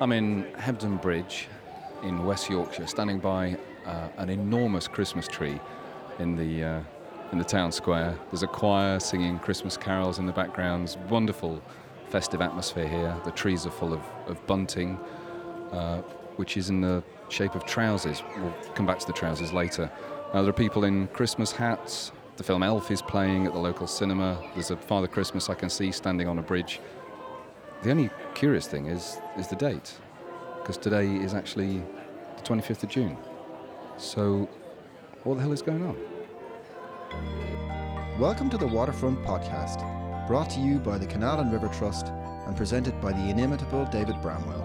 I'm in Hebden Bridge in West Yorkshire, standing by uh, an enormous Christmas tree in the uh, in the town square. There's a choir singing Christmas carols in the background. Wonderful festive atmosphere here. The trees are full of, of bunting, uh, which is in the shape of trousers. We'll come back to the trousers later. There are people in Christmas hats. The film Elf is playing at the local cinema. There's a Father Christmas I can see standing on a bridge. The only curious thing is is the date, because today is actually the 25th of June. So, what the hell is going on? Welcome to the Waterfront Podcast, brought to you by the Canal and River Trust and presented by the inimitable David Bramwell.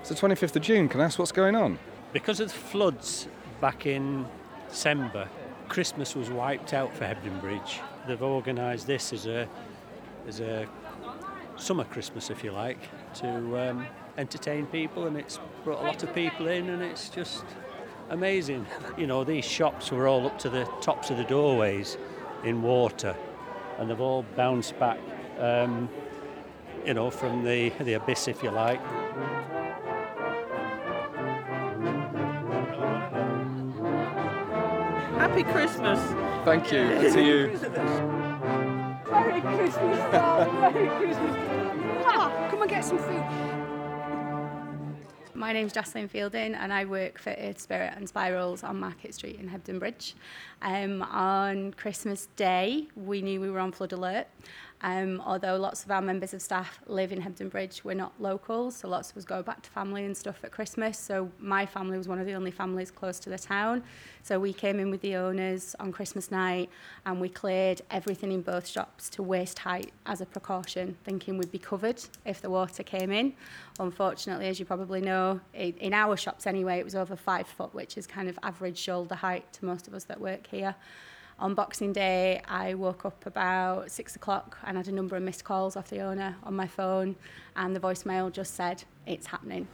It's the 25th of June. Can I ask what's going on? Because of the floods back in December, Christmas was wiped out for Hebden Bridge. They've organised this as a as a summer Christmas, if you like, to um, entertain people, and it's brought a lot of people in, and it's just amazing. You know, these shops were all up to the tops of the doorways in water, and they've all bounced back, um, you know, from the the abyss, if you like. Happy Christmas. Thank you. And to you. Merry Christmas, darling. Merry Christmas. Ah, come and get some food. My name's Jocelyn Fielding and I work for Earth Spirit and Spirals on Market Street in Hebden Bridge. Um, on Christmas Day, we knew we were on flood alert. Um, although lots of our members of staff live in Hebden Bridge, we're not locals, so lots of us go back to family and stuff at Christmas. So my family was one of the only families close to the town. So we came in with the owners on Christmas night and we cleared everything in both shops to waist height as a precaution, thinking we'd be covered if the water came in. Unfortunately, as you probably know, in, in our shops anyway, it was over five foot, which is kind of average shoulder height to most of us that work here. On Boxing Day, I woke up about six o'clock and had a number of missed calls off the owner on my phone, and the voicemail just said, It's happening.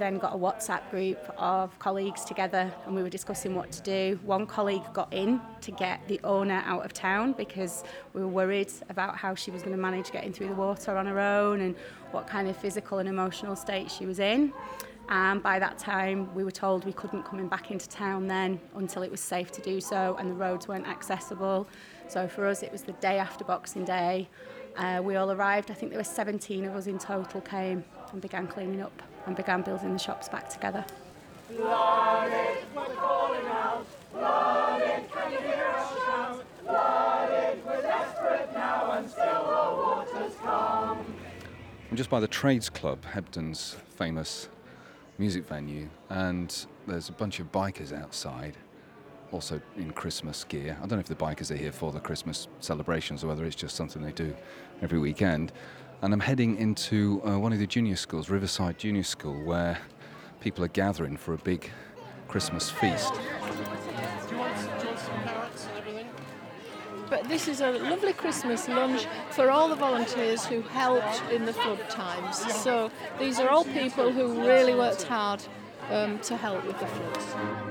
Then got a WhatsApp group of colleagues together and we were discussing what to do. One colleague got in to get the owner out of town because we were worried about how she was going to manage getting through the water on her own and what kind of physical and emotional state she was in. And by that time, we were told we couldn't come in back into town then until it was safe to do so and the roads weren't accessible. So for us, it was the day after Boxing Day. Uh, we all arrived, I think there were 17 of us in total came and began cleaning up and began building the shops back together. I'm just by the Trades Club, Hebden's famous music venue, and there's a bunch of bikers outside, also in Christmas gear. I don't know if the bikers are here for the Christmas celebrations or whether it's just something they do every weekend. And I'm heading into uh, one of the junior schools, Riverside Junior School, where people are gathering for a big Christmas feast. But this is a lovely Christmas lunch for all the volunteers who helped in the flood times. So these are all people who really worked hard um, to help with the floods.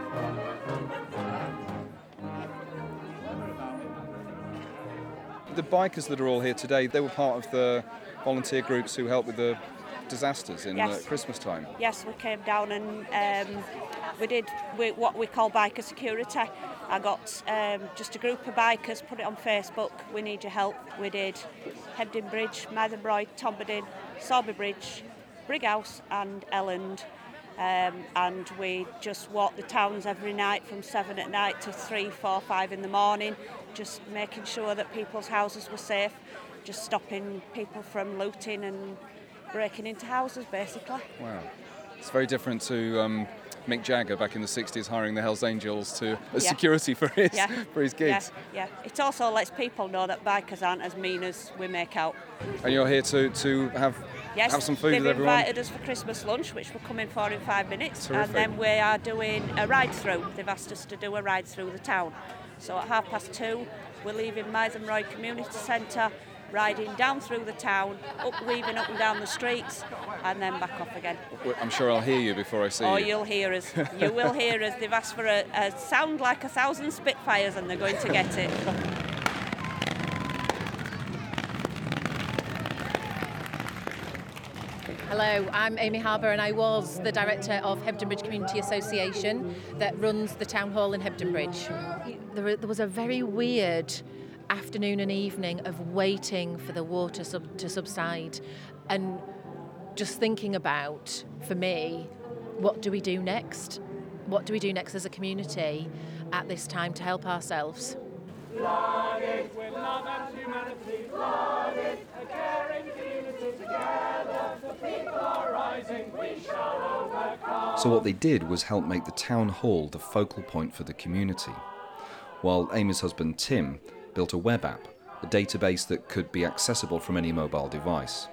The bikers that are all here today, they were part of the volunteer groups who helped with the disasters in Yes. uh, Christmas time. Yes, we came down and um, we did we, what we call biker security. I got um, just a group of bikers, put it on Facebook. We need your help. We did Hebden Bridge, Mytholmroyd, Todmorden, Sowerby Bridge, Brighouse, and Elland. Um, and we just walked the towns every night from seven at night to three, four, five in the morning, just making sure that people's houses were safe, just stopping people from looting and breaking into houses, basically. Wow. It's very different to um, Mick Jagger back in the 60s hiring the Hells Angels to as Yeah. security for his, Yeah. for his gigs. Yeah, yeah. It also lets people know that bikers aren't as mean as we make out. And you're here to, to have Yes, have some food they've with everyone? invited us for Christmas lunch, which we're coming for in five minutes, Terrific. and then we are doing a ride through. They've asked us to do a ride through the town. So at half past two, we're leaving Mytholmroyd Community Centre, riding down through the town, up weaving up and down the streets, and then back off again. I'm sure I'll hear you before I see Oh, you. you'll hear us. You will hear us. They've asked for a, a sound like a thousand Spitfires, and they're going to get it. Hello, I'm Amy Harbour and I was the director of Hebden Bridge Community Association that runs the town hall in Hebden Bridge. There, there was a very weird afternoon and evening of waiting for the water sub- to subside and just thinking about, for me, what do we do next? What do we do next as a community at this time to help ourselves? So what they did was help make the town hall the focal point for the community, while Amy's husband Tim built a web app, a database that could be accessible from any mobile device.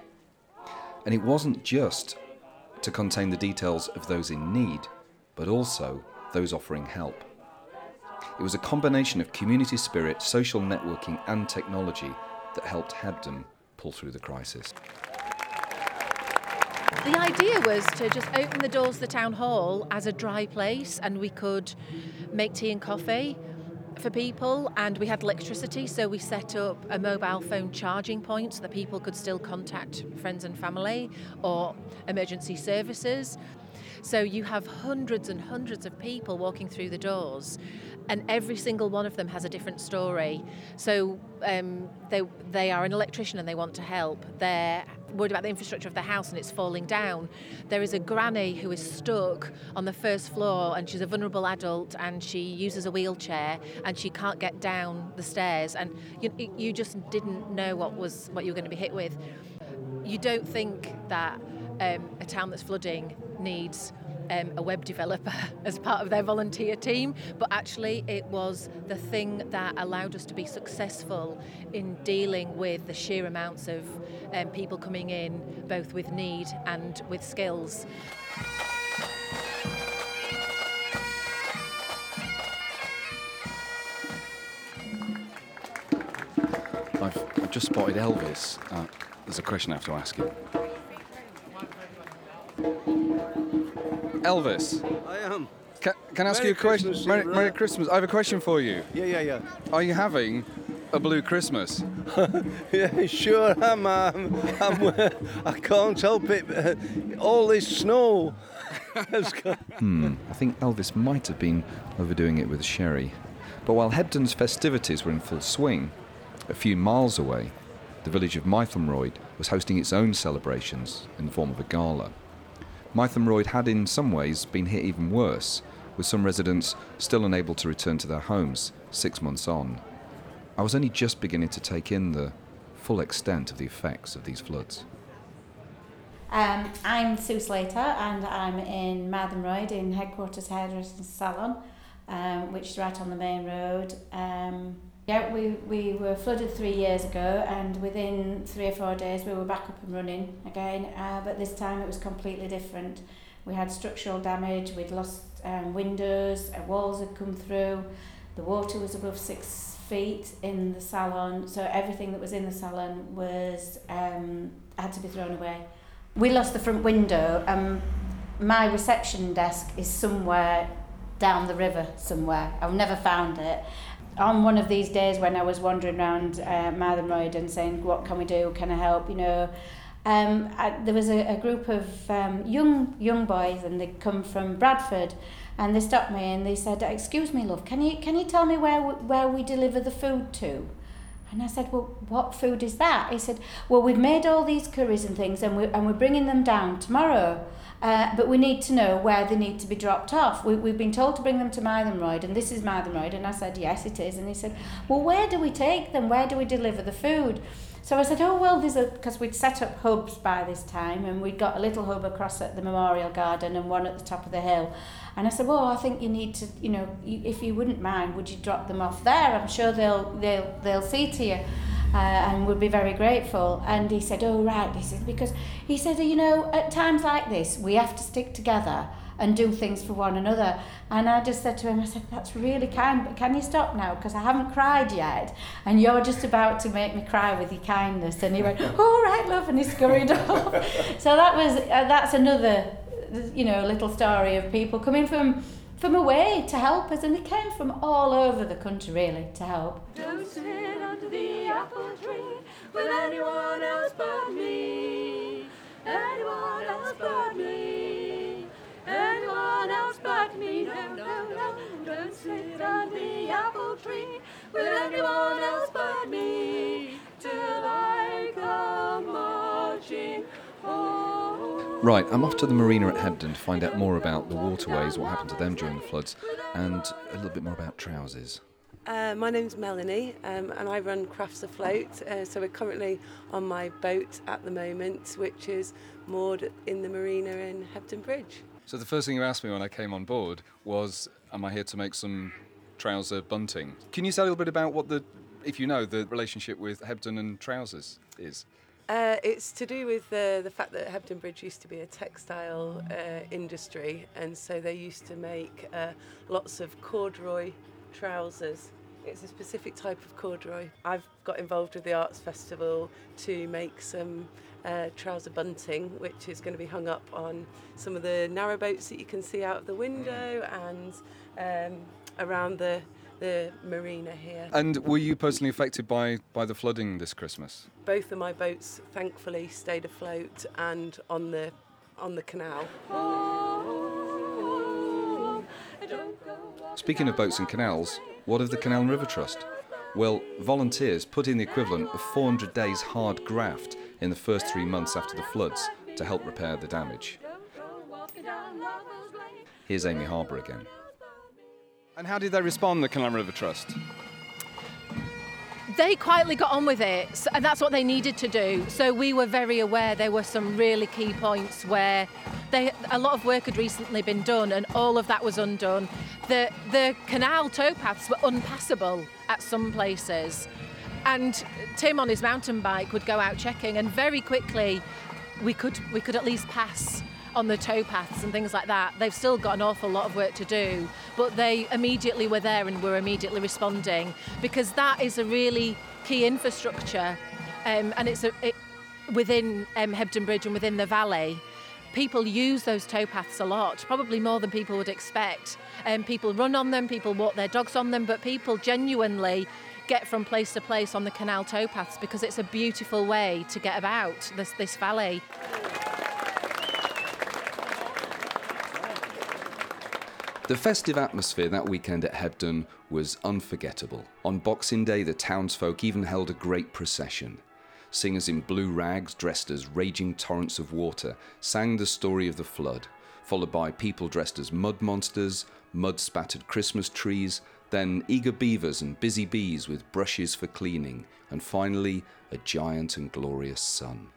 And it wasn't just to contain the details of those in need, but also those offering help. It was a combination of community spirit, social networking, and technology that helped Hebden pull through the crisis. The idea was to just open the doors of the town hall as a dry place and we could make tea and coffee for people and we had electricity so we set up a mobile phone charging point so that people could still contact friends and family or emergency services. So you have hundreds and hundreds of people walking through the doors, and every single one of them has a different story. So um, they they are an electrician and they want to help. They're worried about the infrastructure of the house and it's falling down. There is a granny who is stuck on the first floor and she's a vulnerable adult and she uses a wheelchair and she can't get down the stairs and you, you just didn't know what was what you were going to be hit with. You don't think that um, a town that's flooding needs um, a web developer as part of their volunteer team, but actually it was the thing that allowed us to be successful in dealing with the sheer amounts of um, people coming in, both with need and with skills. I've, just spotted Elvis. Uh, there's a question I have to ask him. Elvis, I am. can, can I ask Merry you a question? Christmas, Merry, Merry. Christmas. I have a question for you. Yeah, yeah, yeah. Are you having a blue Christmas? Yeah, sure am. I'm, I'm, I can't help it. Uh, all this snow has got. Hmm, I think Elvis might have been overdoing it with sherry. But while Hebden's festivities were in full swing, a few miles away, the village of Mytholmroyd was hosting its own celebrations in the form of a gala. Mytholmroyd had in some ways been hit even worse, with some residents still unable to return to their homes six months on. I was only just beginning to take in the full extent of the effects of these floods. Um, I'm Sue Slater and I'm in Mytholmroyd in Headquarters Hairdressing Salon, um, which is right on the main road. Um, yeah, we, we were flooded three years ago and within three or four days we were back up and running again, uh, but this time it was completely different. We had structural damage, we'd lost um, windows, uh, walls had come through, the water was above six feet in the salon, so everything that was in the salon was um, had to be thrown away. We lost the front window. Um, my reception desk is somewhere down the river somewhere. I've never found it. On one of these days when I was wandering around uh, Mytholmroyd and saying, what can we do, can I help, you know, um, I, there was a, a group of um, young young boys and they come from Bradford and they stopped me and they said, excuse me love, can you, can you tell me where where we deliver the food to? And I said, well, what food is that? He said, well, we've made all these curries and things and, we, and we're bringing them down tomorrow. Uh, but we need to know where they need to be dropped off. We, we've been told to bring them to Mytholmroyd, and this is Mytholmroyd. And I said, yes, it is. And he said, well, where do we take them? Where do we deliver the food? So I said, oh, well, there's a, because we'd set up hubs by this time, and we'd got a little hub across at the Memorial Garden and one at the top of the hill. And I said, well, I think you need to, you know, if you wouldn't mind, would you drop them off there? I'm sure they'll, they'll, they'll see to you. Uh, and would be very grateful. And he said, oh, right, he said, because he said, you know, at times like this, we have to stick together and do things for one another. And I just said to him, I said, that's really kind, but can you stop now? Because I haven't cried yet. And you're just about to make me cry with your kindness. And he went, all right, love, and he scurried off. so that was, uh, that's another, you know, little story of people coming from from away to help us, and they came from all over the country really to help. Don't sit under the apple tree with anyone else but me. Anyone else but me. Anyone else but me. No, no, no. Don't sit under the apple tree with anyone Right, I'm off to the marina at Hebden to find out more about the waterways, what happened to them during the floods, and a little bit more about trousers. Uh, my name's Melanie um, and I run Crafts Afloat. Uh, so we're currently on my boat at the moment, which is moored in the marina in Hebden Bridge. So the first thing you asked me when I came on board was, am I here to make some trouser bunting? Can you say a little bit about what the, if you know, the relationship with Hebden and trousers is? Uh, it's to do with uh, the fact that Hebden Bridge used to be a textile uh, industry, and so they used to make uh, lots of corduroy trousers. It's a specific type of corduroy. I've got involved with the Arts Festival to make some uh, trouser bunting, which is going to be hung up on some of the narrowboats that you can see out of the window and um, around the the marina here. And were you personally affected by, by the flooding this Christmas? Both of my boats thankfully stayed afloat and on the on the canal. Speaking of boats and canals, what of the Canal and River Trust? Well, volunteers put in the equivalent of 400 days hard graft in the first three months after the floods to help repair the damage. Here's Amy Harbour again. And how did they respond, the Canal River Trust? They quietly got on with it, and that's what they needed to do. So we were very aware there were some really key points where they, a lot of work had recently been done, and all of that was undone. The the canal towpaths were unpassable at some places, and Tim on his mountain bike would go out checking, and very quickly we could we could at least pass on the towpaths and things like that. They've still got an awful lot of work to do, but they immediately were there and were immediately responding because that is a really key infrastructure, um, and it's a, it, within um, Hebden Bridge and within the valley. People use those towpaths a lot, probably more than people would expect. Um, people run on them, people walk their dogs on them, but people genuinely get from place to place on the canal towpaths because it's a beautiful way to get about this, this valley. The festive atmosphere that weekend at Hebden was unforgettable. On Boxing Day, the townsfolk even held a great procession. Singers in blue rags, dressed as raging torrents of water, sang the story of the flood, followed by people dressed as mud monsters, mud spattered Christmas trees, then eager beavers and busy bees with brushes for cleaning, and finally, a giant and glorious sun.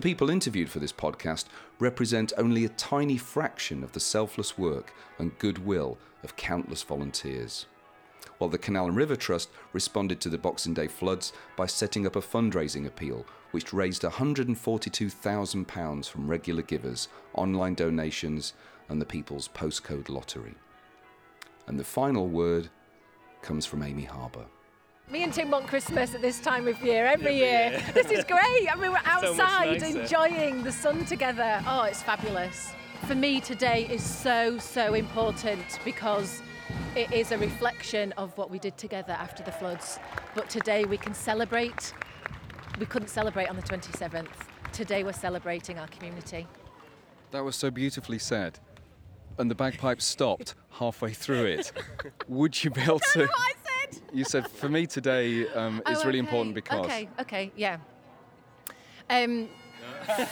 The people interviewed for this podcast represent only a tiny fraction of the selfless work and goodwill of countless volunteers. While the Canal and River Trust responded to the Boxing Day floods by setting up a fundraising appeal which raised £142,000 from regular givers, online donations, and the People's Postcode Lottery. And the final word comes from Amy Harbour. Me and Tim want Christmas at this time of year every, year. this is great. I mean, we're outside nicer. enjoying the sun together. Oh, it's fabulous. For me, today is so, so important because it is a reflection of what we did together after the floods. But today we can celebrate. We couldn't celebrate on the 27th. Today we're celebrating our community. That was so beautifully said. And the bagpipes stopped halfway through it. Would you be able to? I said. You said for me today um, is Oh, really okay. important because. Okay, okay, yeah. Um,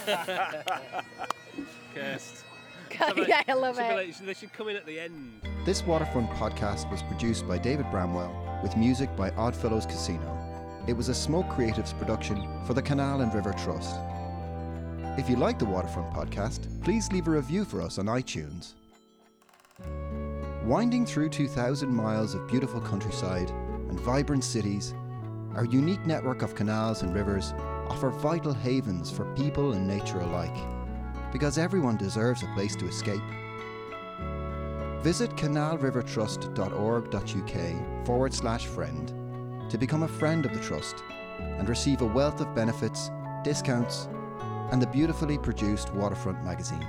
Cursed. yeah, I love it. like- they should come in at the end. This Waterfront podcast was produced by David Bramwell with music by Oddfellows Casino. It was a Smoke Creatives production for the Canal and River Trust. If you like the Waterfront podcast, please leave a review for us on iTunes. Winding through 2,000 miles of beautiful countryside and vibrant cities, Our unique network of canals and rivers offer vital havens for people and nature alike, because everyone deserves a place to escape. Visit canalrivertrust.org.uk forward slash friend to become a friend of the Trust and receive a wealth of benefits, discounts, and the beautifully produced Waterfront magazine.